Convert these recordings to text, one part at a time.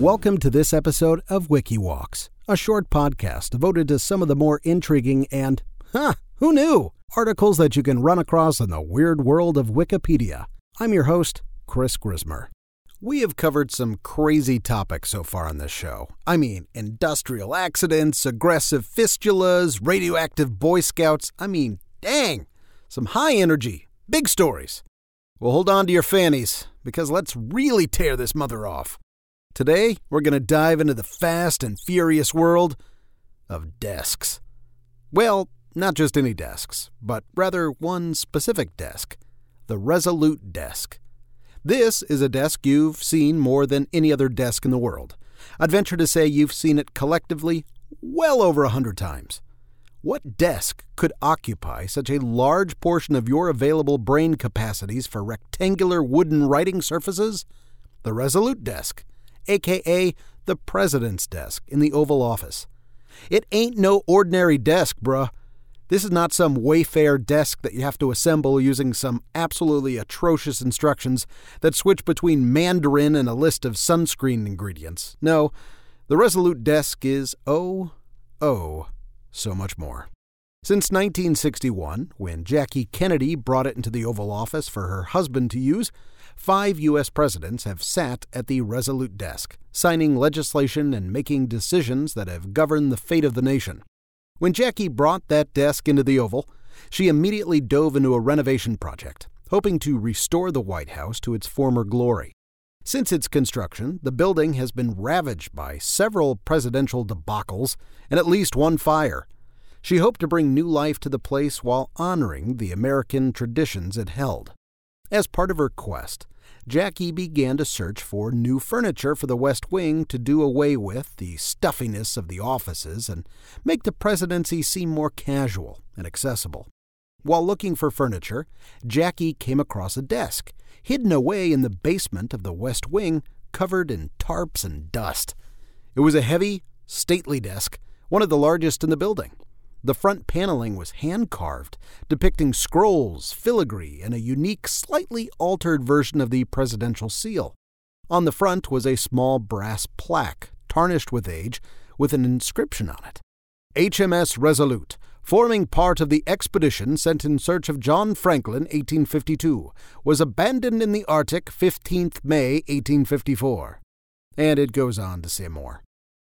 Welcome to this episode of WikiWalks, a short podcast devoted to some of the more intriguing and, huh, who knew, articles that you can run across in the weird world of Wikipedia. I'm your host, Chris Grismer. We have covered some crazy topics so far on this show. I mean, industrial accidents, aggressive fistulas, radioactive Boy Scouts. I mean, dang, some high energy, big stories. Well, hold on to your fannies, because let's really tear this mother off. Today, we're going to dive into the fast and furious world of desks. Well, not just any desks, but rather one specific desk the Resolute Desk. This is a desk you've seen more than any other desk in the world. I'd venture to say you've seen it collectively well over a hundred times. What desk could occupy such a large portion of your available brain capacities for rectangular wooden writing surfaces? The Resolute Desk aka the President's desk in the Oval Office. It ain't no ordinary desk, bruh. This is not some Wayfair desk that you have to assemble using some absolutely atrocious instructions that switch between Mandarin and a list of sunscreen ingredients. No, the Resolute desk is oh, oh, so much more. Since 1961, when Jackie Kennedy brought it into the Oval Office for her husband to use, five U.S. presidents have sat at the Resolute desk, signing legislation and making decisions that have governed the fate of the nation. When Jackie brought that desk into the Oval, she immediately dove into a renovation project, hoping to restore the White House to its former glory. Since its construction, the building has been ravaged by several presidential debacles and at least one fire. She hoped to bring new life to the place while honoring the American traditions it held. As part of her quest, Jackie began to search for new furniture for the West Wing to do away with the stuffiness of the offices and make the presidency seem more casual and accessible. While looking for furniture, Jackie came across a desk, hidden away in the basement of the West Wing, covered in tarps and dust. It was a heavy, stately desk, one of the largest in the building. The front paneling was hand carved, depicting scrolls, filigree, and a unique, slightly altered version of the presidential seal. On the front was a small brass plaque, tarnished with age, with an inscription on it HMS Resolute, forming part of the expedition sent in search of John Franklin 1852, was abandoned in the Arctic 15th May 1854. And it goes on to say more.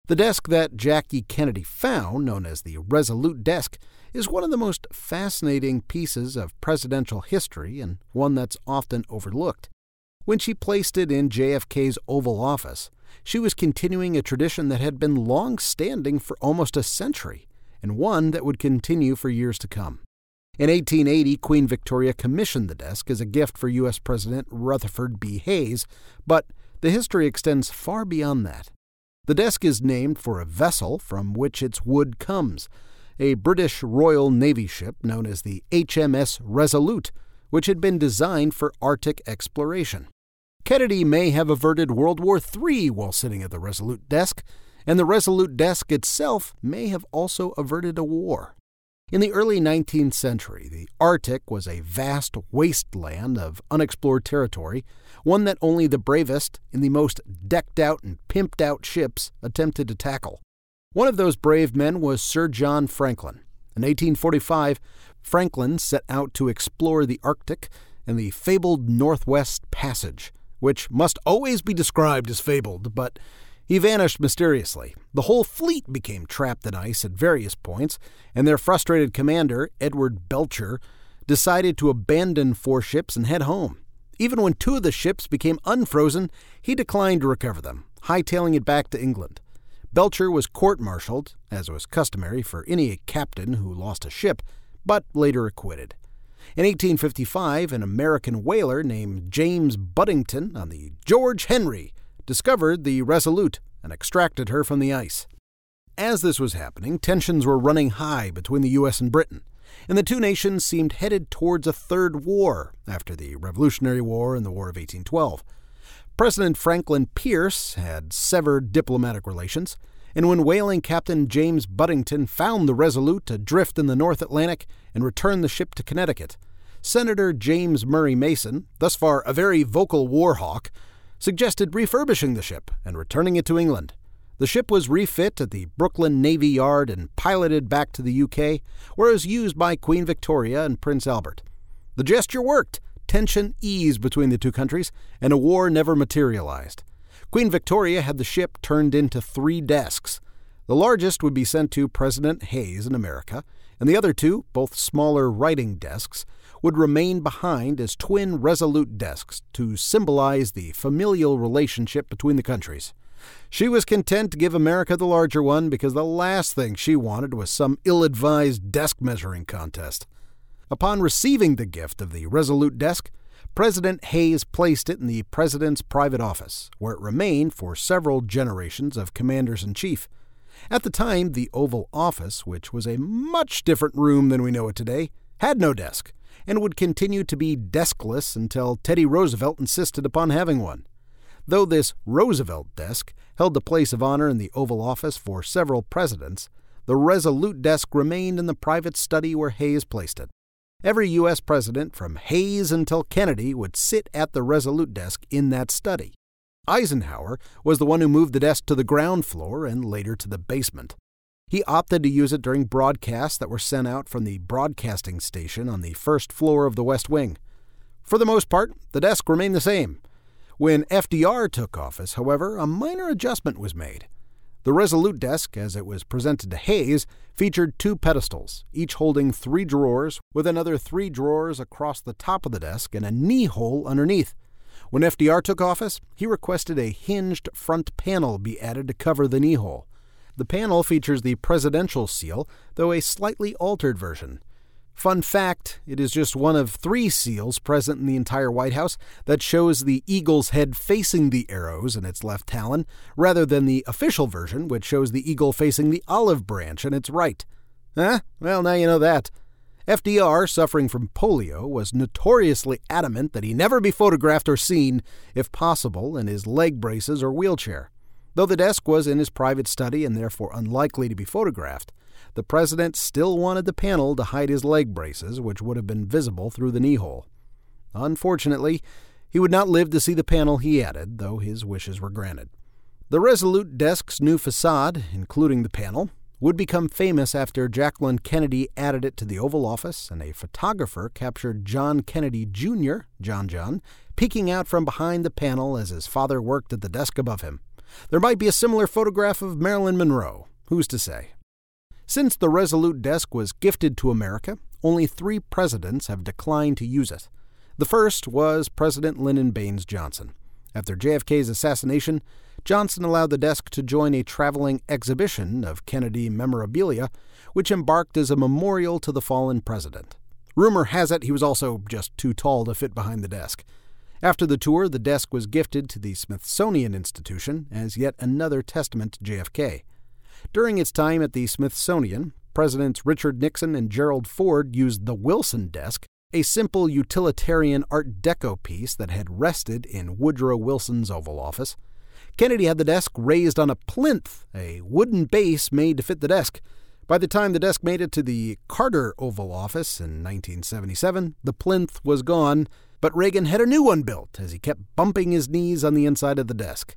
The desk that Jackie Kennedy found, known as the Resolute Desk, is one of the most fascinating pieces of presidential history and one that's often overlooked. When she placed it in JFK's Oval Office, she was continuing a tradition that had been long standing for almost a century, and one that would continue for years to come. In 1880, Queen Victoria commissioned the desk as a gift for U.S. President Rutherford B. Hayes, but the history extends far beyond that. The desk is named for a vessel from which its wood comes, a British Royal Navy ship known as the HMS Resolute, which had been designed for Arctic exploration. Kennedy may have averted World War III while sitting at the Resolute desk, and the Resolute desk itself may have also averted a war. In the early 19th century, the Arctic was a vast wasteland of unexplored territory, one that only the bravest in the most decked out and pimped out ships attempted to tackle. One of those brave men was Sir John Franklin. In 1845, Franklin set out to explore the Arctic and the fabled Northwest Passage, which must always be described as fabled, but he vanished mysteriously. The whole fleet became trapped in ice at various points, and their frustrated commander, Edward Belcher, decided to abandon four ships and head home. Even when two of the ships became unfrozen, he declined to recover them, hightailing it back to England. Belcher was court martialed, as was customary for any captain who lost a ship, but later acquitted. In 1855, an American whaler named James Buddington on the George Henry discovered the Resolute and extracted her from the ice. As this was happening, tensions were running high between the U.S. and Britain, and the two nations seemed headed towards a third war after the Revolutionary War and the War of 1812. President Franklin Pierce had severed diplomatic relations, and when whaling captain James Buddington found the Resolute adrift in the North Atlantic and returned the ship to Connecticut, Senator James Murray Mason, thus far a very vocal war hawk, suggested refurbishing the ship and returning it to England. The ship was refit at the Brooklyn Navy Yard and piloted back to the UK, where it was used by Queen Victoria and Prince Albert. The gesture worked. Tension eased between the two countries, and a war never materialized. Queen Victoria had the ship turned into three desks. The largest would be sent to President Hayes in America, and the other two, both smaller writing desks, would remain behind as twin resolute desks to symbolize the familial relationship between the countries. She was content to give America the larger one because the last thing she wanted was some ill advised desk measuring contest. Upon receiving the gift of the Resolute desk, President Hayes placed it in the President's private office, where it remained for several generations of commanders in chief. At the time, the Oval Office, which was a much different room than we know it today, had no desk, and would continue to be deskless until Teddy Roosevelt insisted upon having one. Though this Roosevelt desk held the place of honor in the Oval Office for several presidents, the Resolute desk remained in the private study where Hayes placed it. Every U.S. president, from Hayes until Kennedy, would sit at the Resolute desk in that study. Eisenhower was the one who moved the desk to the ground floor and later to the basement. He opted to use it during broadcasts that were sent out from the broadcasting station on the first floor of the West Wing. For the most part, the desk remained the same, when FDR took office, however, a minor adjustment was made. The Resolute desk, as it was presented to Hayes, featured two pedestals, each holding three drawers, with another three drawers across the top of the desk and a knee hole underneath. When FDR took office, he requested a hinged front panel be added to cover the knee hole. The panel features the presidential seal, though a slightly altered version. Fun fact it is just one of three seals present in the entire White House that shows the eagle's head facing the arrows in its left talon, rather than the official version, which shows the eagle facing the olive branch in its right. Huh? Well, now you know that. FDR, suffering from polio, was notoriously adamant that he never be photographed or seen, if possible, in his leg braces or wheelchair. Though the desk was in his private study and therefore unlikely to be photographed, the president still wanted the panel to hide his leg braces, which would have been visible through the knee hole. Unfortunately, he would not live to see the panel he added, though his wishes were granted. The Resolute desk's new facade, including the panel, would become famous after Jacqueline Kennedy added it to the Oval Office and a photographer captured John Kennedy Jr., John John, peeking out from behind the panel as his father worked at the desk above him. There might be a similar photograph of Marilyn Monroe. Who's to say? Since the Resolute desk was gifted to America, only three presidents have declined to use it. The first was President Lyndon Baines Johnson. After JFK's assassination, Johnson allowed the desk to join a traveling exhibition of Kennedy memorabilia, which embarked as a memorial to the fallen president. Rumor has it he was also just too tall to fit behind the desk. After the tour, the desk was gifted to the Smithsonian Institution as yet another testament to JFK. During its time at the Smithsonian, Presidents Richard Nixon and Gerald Ford used the Wilson desk, a simple utilitarian Art Deco piece that had rested in Woodrow Wilson's Oval Office. Kennedy had the desk raised on a plinth, a wooden base made to fit the desk. By the time the desk made it to the Carter Oval Office in 1977, the plinth was gone, but Reagan had a new one built as he kept bumping his knees on the inside of the desk.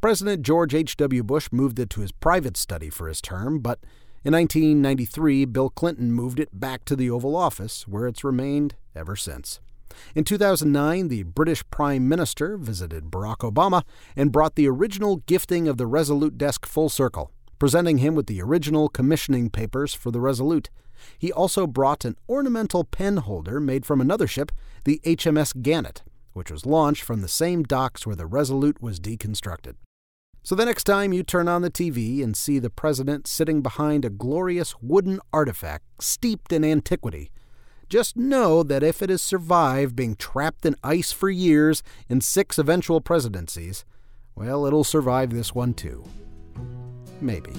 President George H.W. Bush moved it to his private study for his term, but in 1993, Bill Clinton moved it back to the Oval Office, where it's remained ever since. In 2009, the British Prime Minister visited Barack Obama and brought the original gifting of the Resolute desk full circle, presenting him with the original commissioning papers for the Resolute. He also brought an ornamental pen holder made from another ship, the HMS Gannet, which was launched from the same docks where the Resolute was deconstructed. So the next time you turn on the TV and see the president sitting behind a glorious wooden artifact steeped in antiquity, just know that if it has survived being trapped in ice for years in six eventual presidencies, well, it'll survive this one too. Maybe.